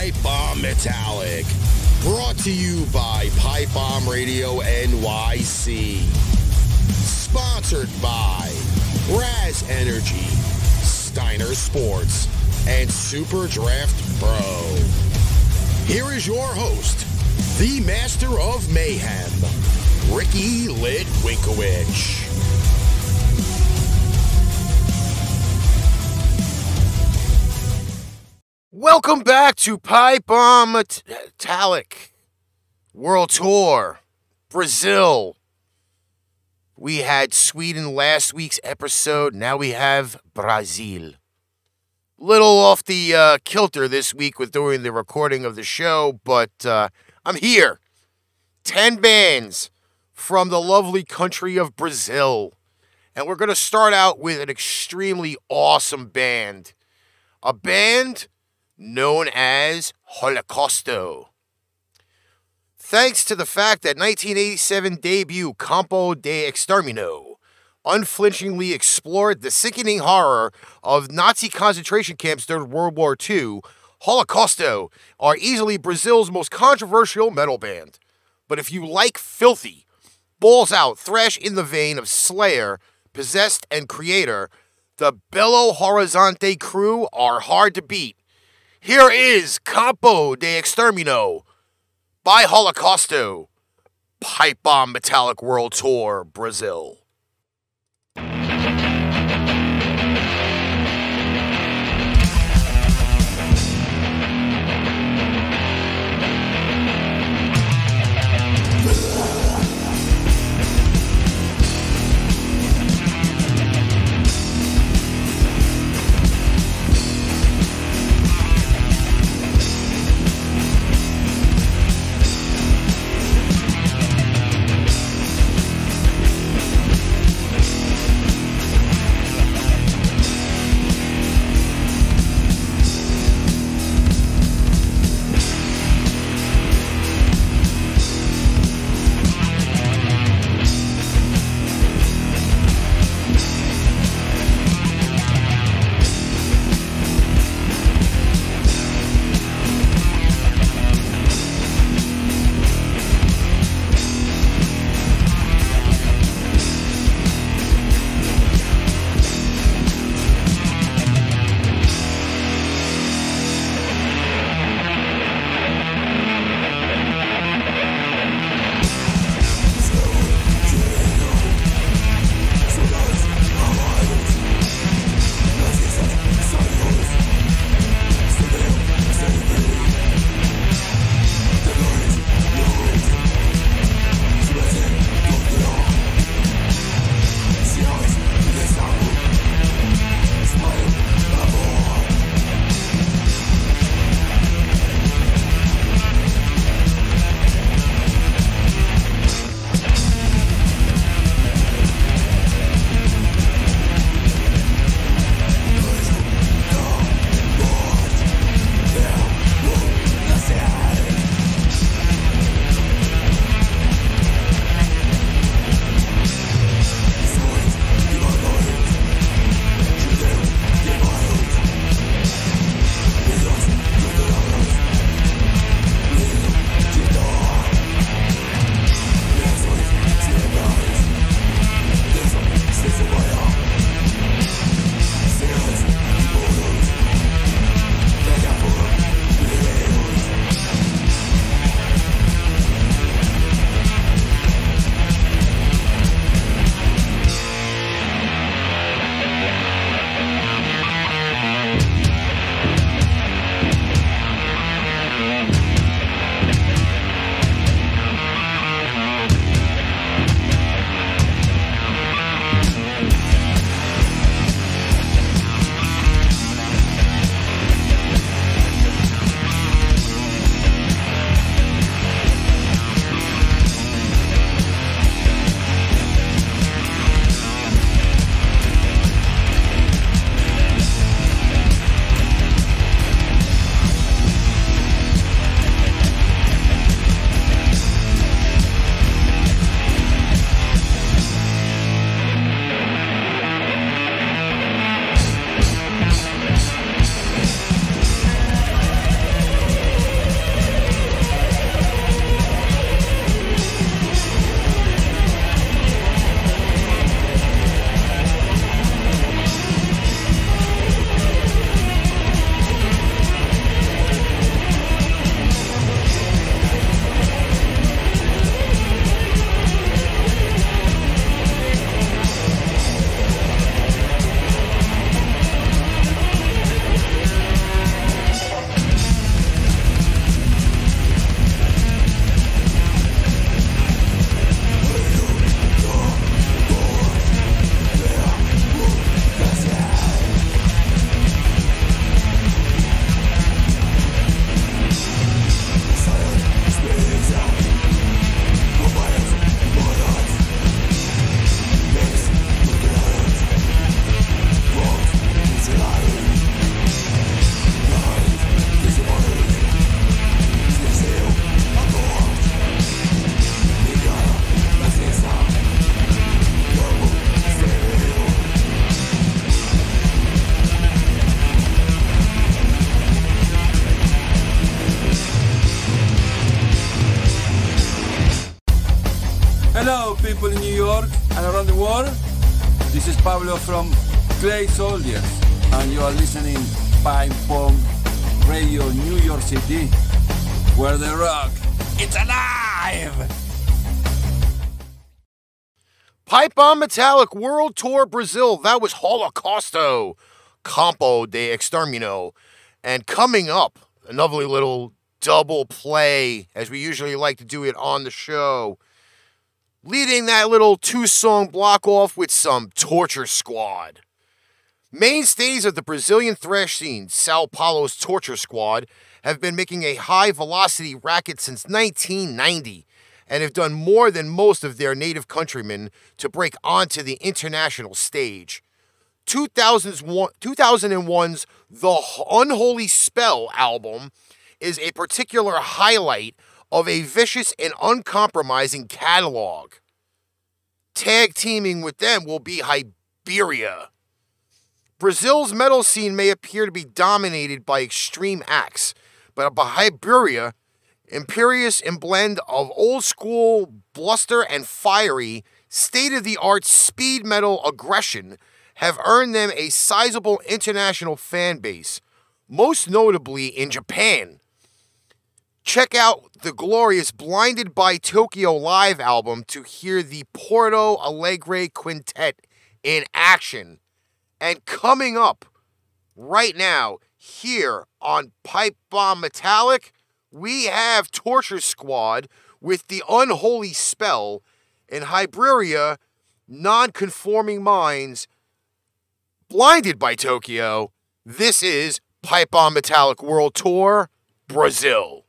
Pipe Bomb Metallic, brought to you by Pipe Bomb Radio NYC. Sponsored by Raz Energy, Steiner Sports, and Super Draft Pro. Here is your host, the master of mayhem, Ricky Litwinkowicz. Welcome back to Pipe Bomb Metallic World Tour, Brazil. We had Sweden last week's episode. Now we have Brazil. Little off the uh, kilter this week with doing the recording of the show, but uh, I'm here. 10 bands from the lovely country of Brazil. And we're going to start out with an extremely awesome band. A band known as Holocausto. Thanks to the fact that 1987 debut Campo de Extermino unflinchingly explored the sickening horror of Nazi concentration camps during World War II, Holocausto are easily Brazil's most controversial metal band. But if you like filthy, balls out thrash in the vein of Slayer, Possessed, and Kreator, the Belo Horizonte crew are hard to beat here is Campo de Extermino by Holocausto, Pipe Bomb Metallic World Tour, Brazil. Hello, people in New York and around the world. This is Pablo from Clay Soldiers, and you are listening Pipe Bomb Radio New York City, where the rock it's alive. Pipe Bomb Metallic World Tour Brazil. That was Holocausto, Campo de Extermino. And coming up, a lovely little double play, as we usually like to do it on the show. Leading that little two song block off with some Torture Squad. Mainstays of the Brazilian thrash scene, Sao Paulo's Torture Squad, have been making a high velocity racket since 1990 and have done more than most of their native countrymen to break onto the international stage. 2001's The Unholy Spell album is a particular highlight of a vicious and uncompromising catalog. Tag teaming with them will be Hyberia. Brazil's metal scene may appear to be dominated by extreme acts, but by Hyberia, imperious and blend of old school bluster and fiery, state of the art speed metal aggression have earned them a sizable international fan base, most notably in Japan. Check out the glorious Blinded by Tokyo live album to hear the Porto Alegre Quintet in action. And coming up right now here on Pipe Bomb Metallic, we have Torture Squad with the Unholy Spell and Hyberia Non-Conforming Minds Blinded by Tokyo. This is Pipe Bomb Metallic World Tour, Brazil.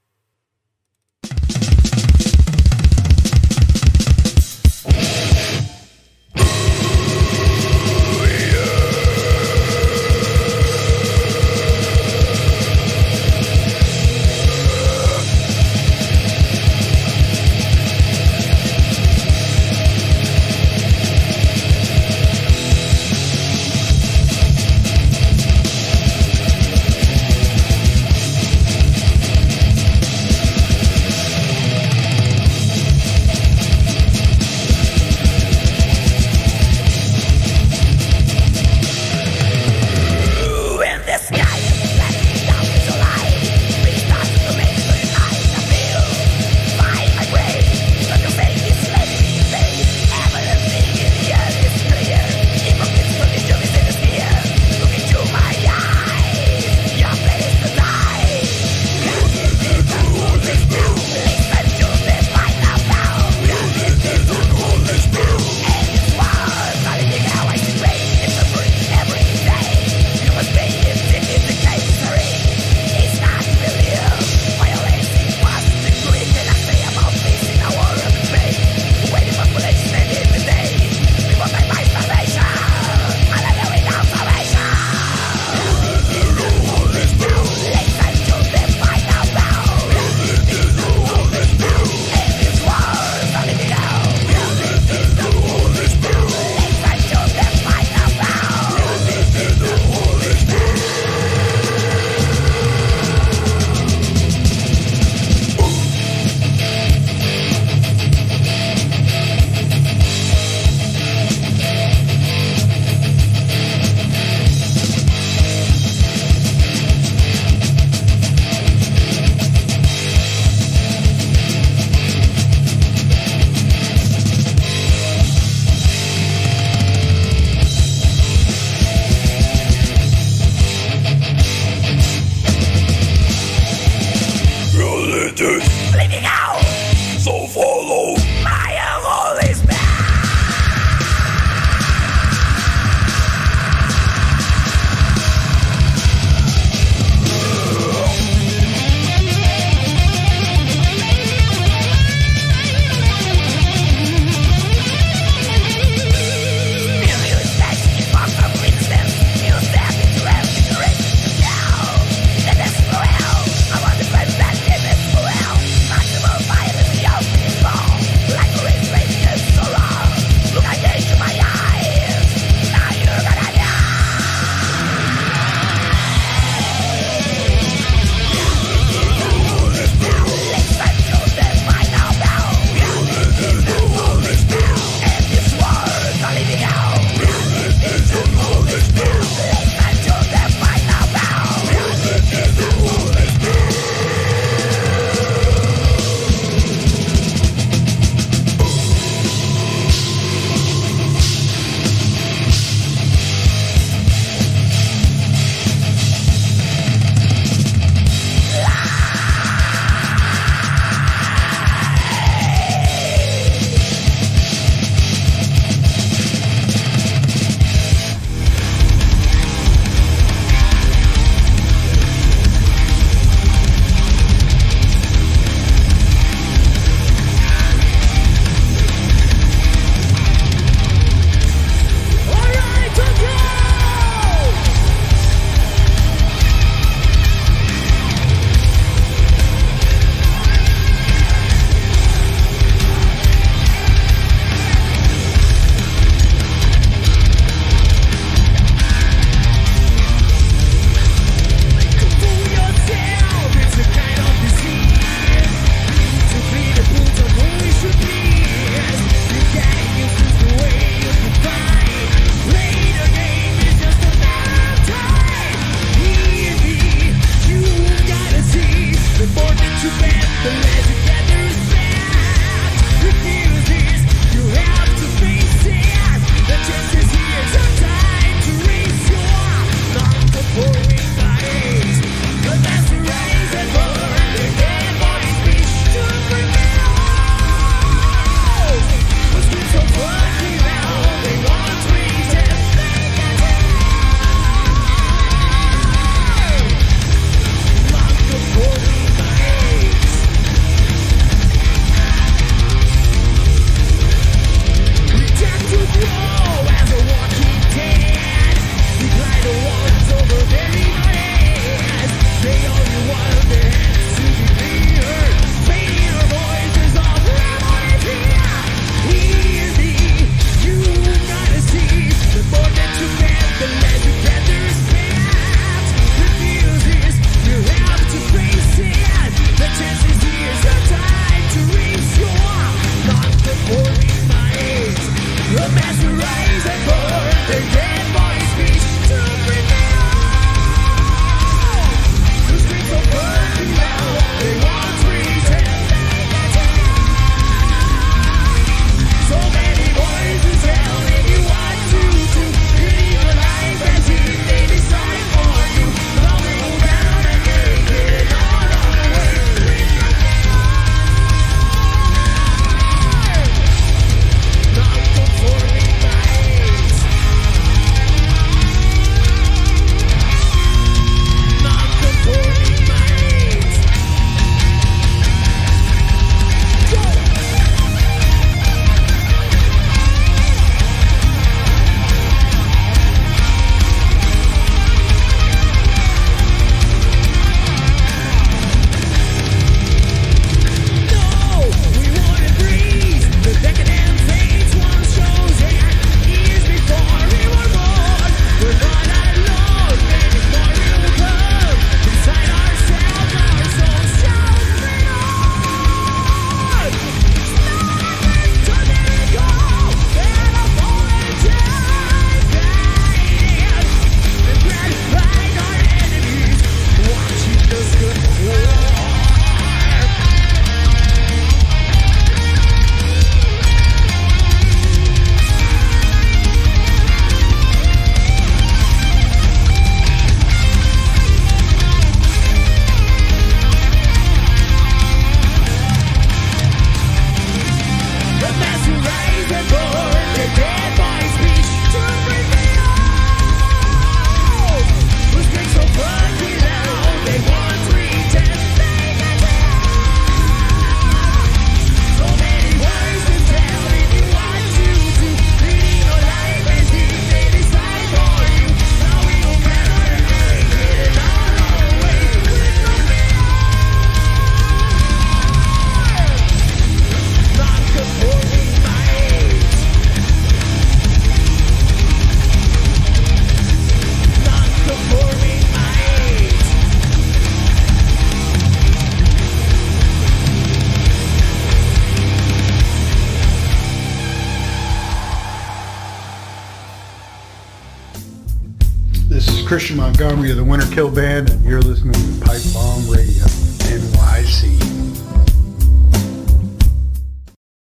Montgomery of the Winter Kill Band, and you're listening to Pipe Bomb Radio, NYC.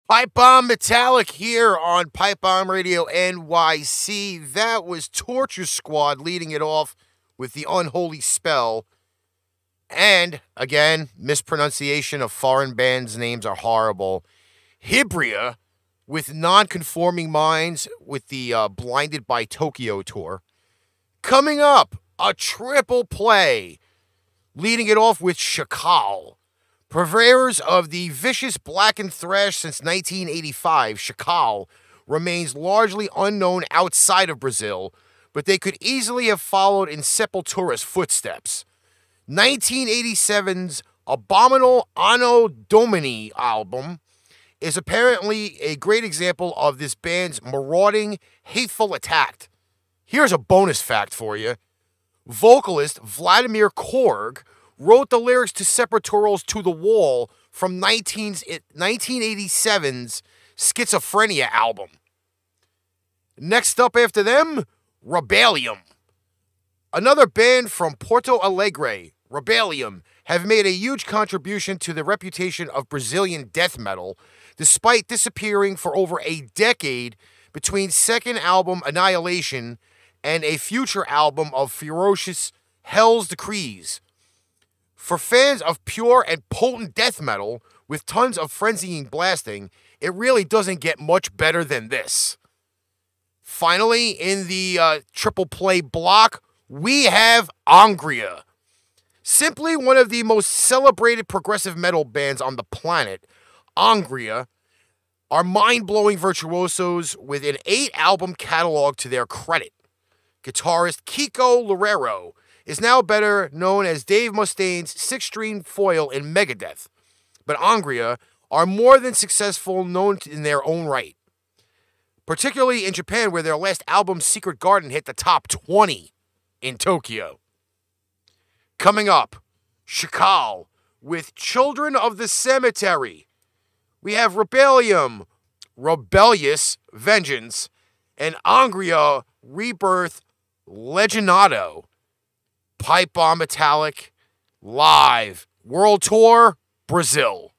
Pipe Bomb Metallic here on Pipe Bomb Radio NYC. That was Torture Squad leading it off with the Unholy Spell. And again, mispronunciation of foreign bands' names are horrible. Hibria with Non-Conforming Minds with the uh, Blinded by Tokyo tour. Coming up, a triple play, leading it off with Chakal. Purveyors of the vicious blackened thrash since 1985, Chakal remains largely unknown outside of Brazil, but they could easily have followed in Sepultura's footsteps. 1987's Abominable Anno Domini album is apparently a great example of this band's marauding, hateful attack. Here's a bonus fact for you. Vocalist Vladimir Korg wrote the lyrics to Sepultura's To the Wall from 19, 1987's Schizophrenia album. Next up after them, Rebaelliun. Another band from Porto Alegre, Rebaelliun, have made a huge contribution to the reputation of Brazilian death metal, despite disappearing for over a decade between second album Annihilation and a future album of ferocious Hell's Decrees. For fans of pure and potent death metal with tons of frenzying blasting, it really doesn't get much better than this. Finally, in the uh, triple play block, we have Angra. Simply one of the most celebrated progressive metal bands on the planet, Angra are mind blowing virtuosos with an eight album catalog to their credit. Guitarist Kiko Loureiro is now better known as Dave Mustaine's six string foil in Megadeth, but Angra are more than successful known in their own right, particularly in Japan, where their last album, Secret Garden, hit the top 20 in Tokyo. Coming up, Chakal with Children of the Cemetery. We have Rebaelliun, Rebellious Vengeance, and Angra Rebirth Legendado. Pipe Bomb Metallic, live, World Tour, Brazil.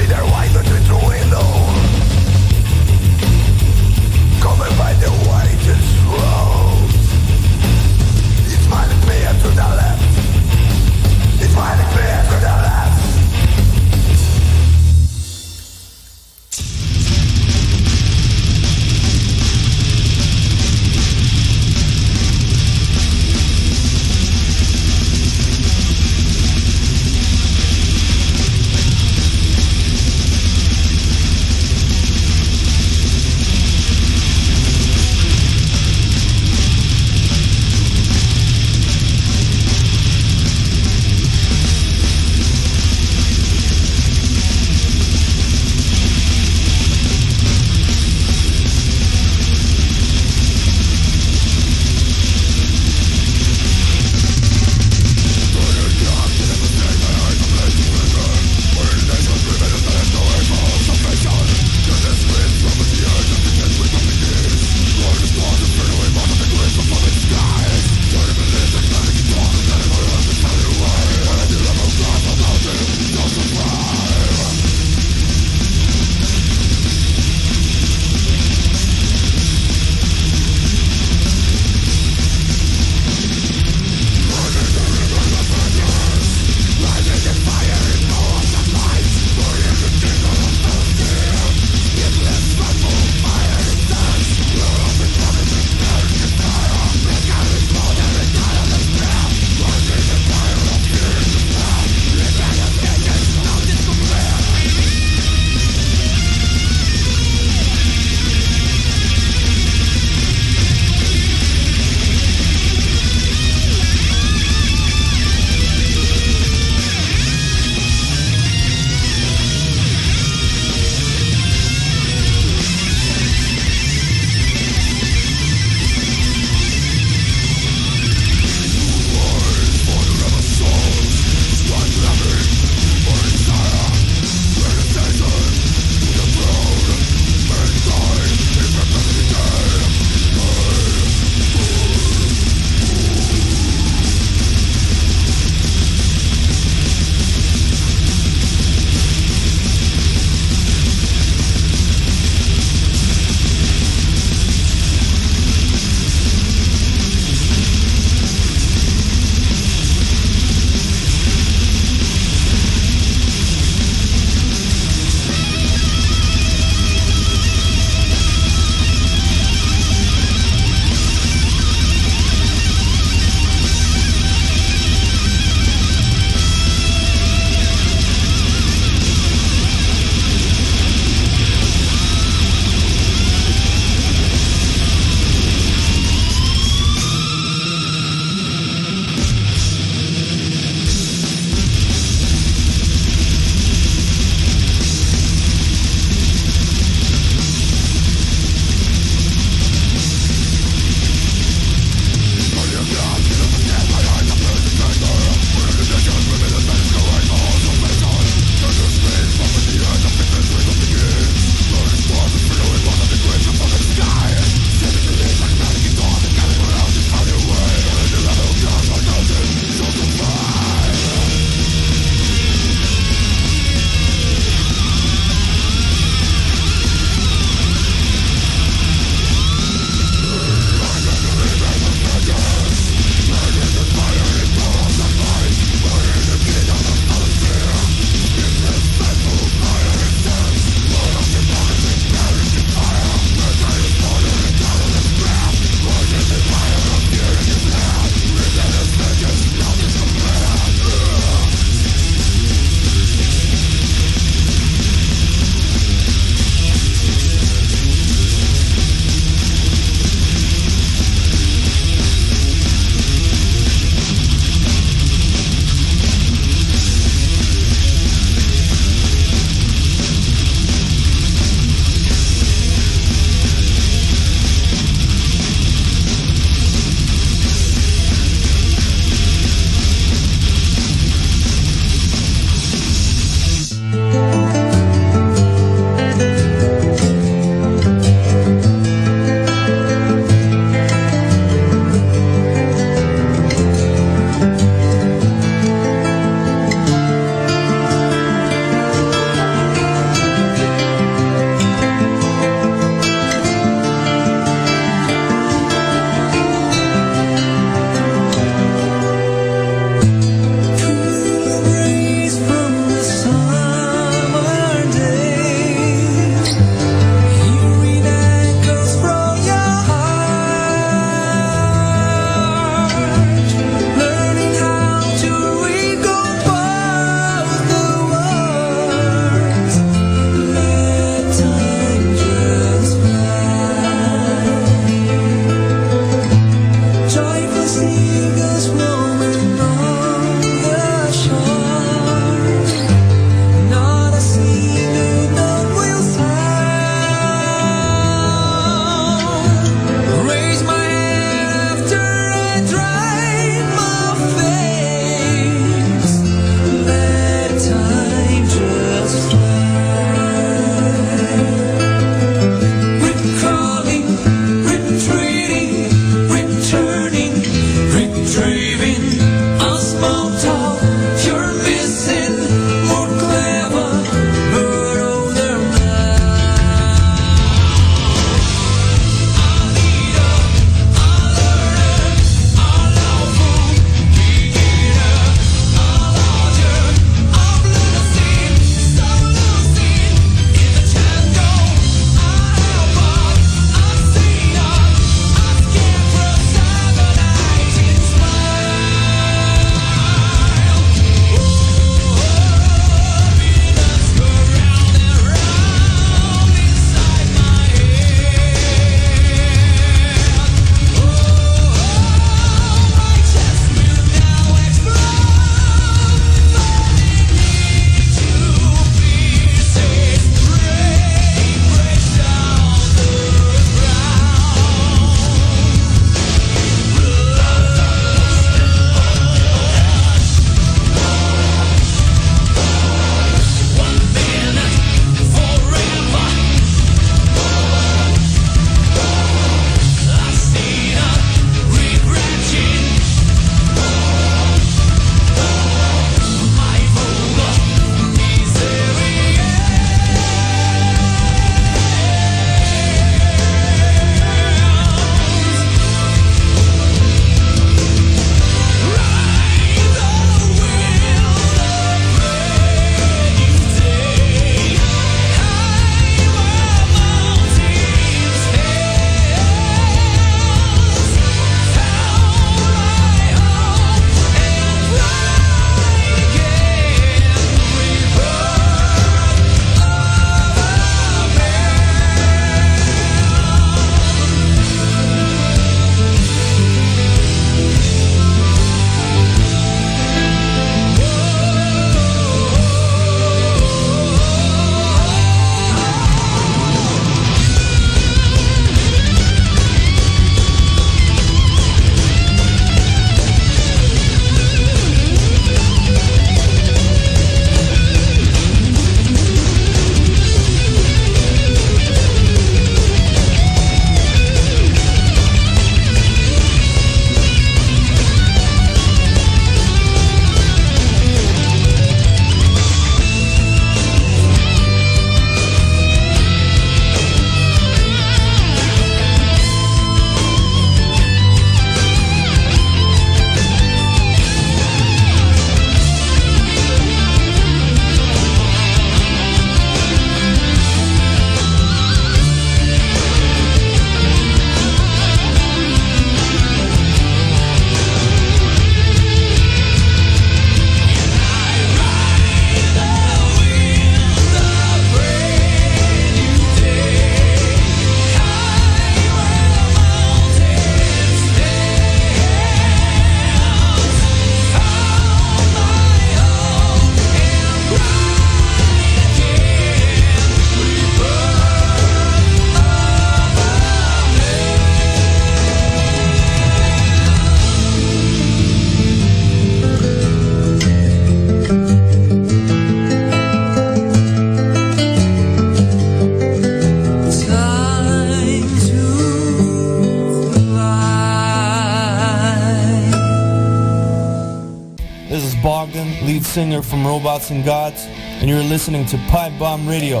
Singer from Robots and Gods, and you're listening to Pipe Bomb Radio.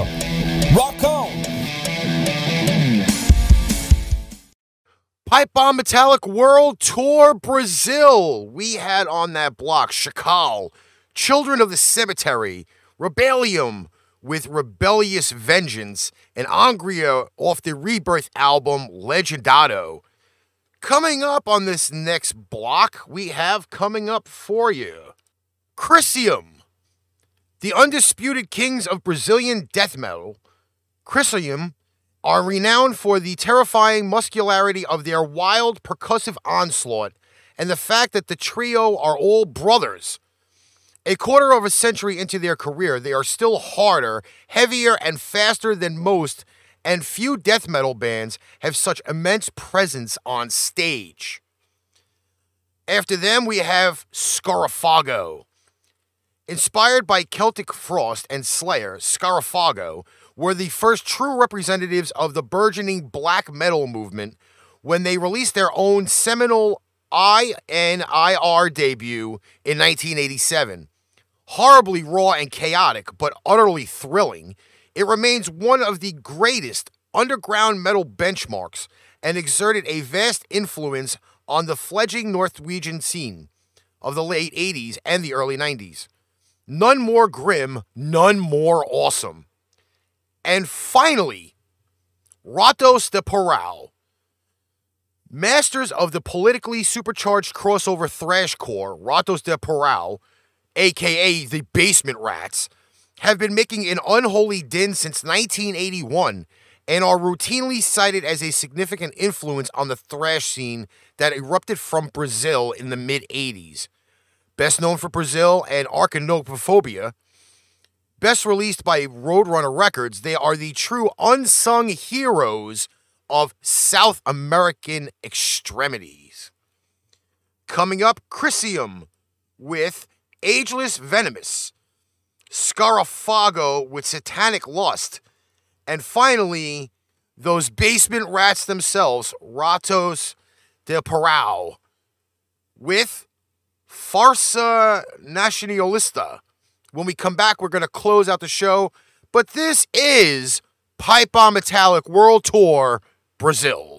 Rock on! Pipe Bomb Metallic World Tour Brazil. We had on that block Chakal, Children of the Cemetery, Rebaelliun with Rebellious Vengeance, and Angra off the Rebirth album Legendado. Coming up on this next block, we have coming up for you Krisiun, the undisputed kings of Brazilian death metal. Krisiun are renowned for the terrifying muscularity of their wild percussive onslaught and the fact that the trio are all brothers. A quarter of a century into their career, they are still harder, heavier, and faster than most, and few death metal bands have such immense presence on stage. After them, we have Sarcófago. Inspired by Celtic Frost and Slayer, Sarcófago were the first true representatives of the burgeoning black metal movement when they released their own seminal I.N.R.I. debut in 1987. Horribly raw and chaotic, but utterly thrilling, it remains one of the greatest underground metal benchmarks and exerted a vast influence on the fledgling Norwegian scene of the late 80s and the early 90s. None more grim, none more awesome. And finally, Ratos de Porão. Masters of the politically supercharged crossover thrash core, Ratos de Porão, aka the Basement Rats, have been making an unholy din since 1981 and are routinely cited as a significant influence on the thrash scene that erupted from Brazil in the mid 80s. Best known for Brazil and Anarkophobia, best released by Roadrunner Records, they are the true unsung heroes of South American extremities. Coming up, Krisiun with Ageless Venomous, Sarcófago with Satanic Lust, and finally, those basement rats themselves, Ratos de Porão, with Farsa Nacionalista. When we come back, we're going to close out the show. But this is Pipe Bomb Metallic World Tour Brazil.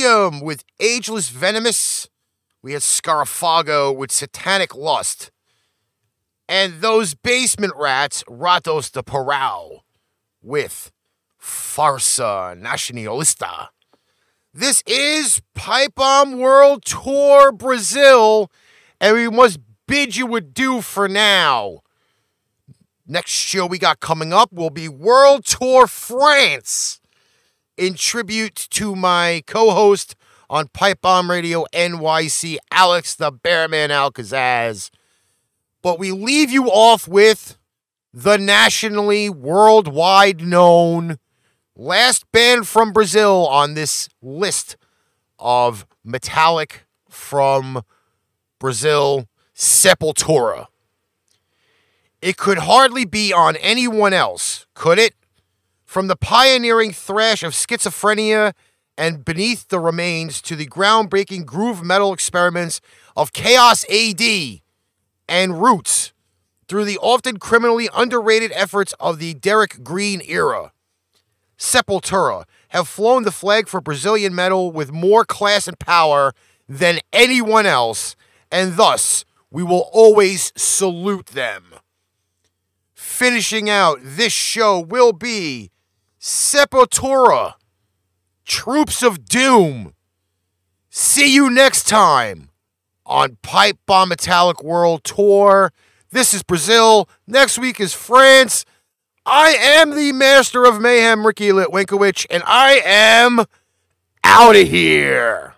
With Ageless Venomous. We had Sarcófago with Satanic Lust. And those basement rats, Ratos de Porão, with Farsa Nacionalista. This is Pipe Bomb World Tour Brazil, and we must bid you adieu for now. Next show we got coming up will be World Tour France in tribute to my co host on Pipe Bomb Radio NYC, Alex the Bearman Alcazaz. But we leave you off with the nationally, worldwide known last band from Brazil on this list of metallic from Brazil, Sepultura. It could hardly be on anyone else, could it? From the pioneering thrash of schizophrenia and beneath the remains to the groundbreaking groove metal experiments of Chaos AD and Roots, through the often criminally underrated efforts of the Derrick Green era. Sepultura have flown the flag for Brazilian metal with more class and power than anyone else, and thus we will always salute them. Finishing out this show will be Sepultura, Troops of Doom. See you next time on Pipe Bomb Metallic World Tour. This is Brazil. Next week is France. I am the master of mayhem, Ricky Litwinkowicz, and I am out of here.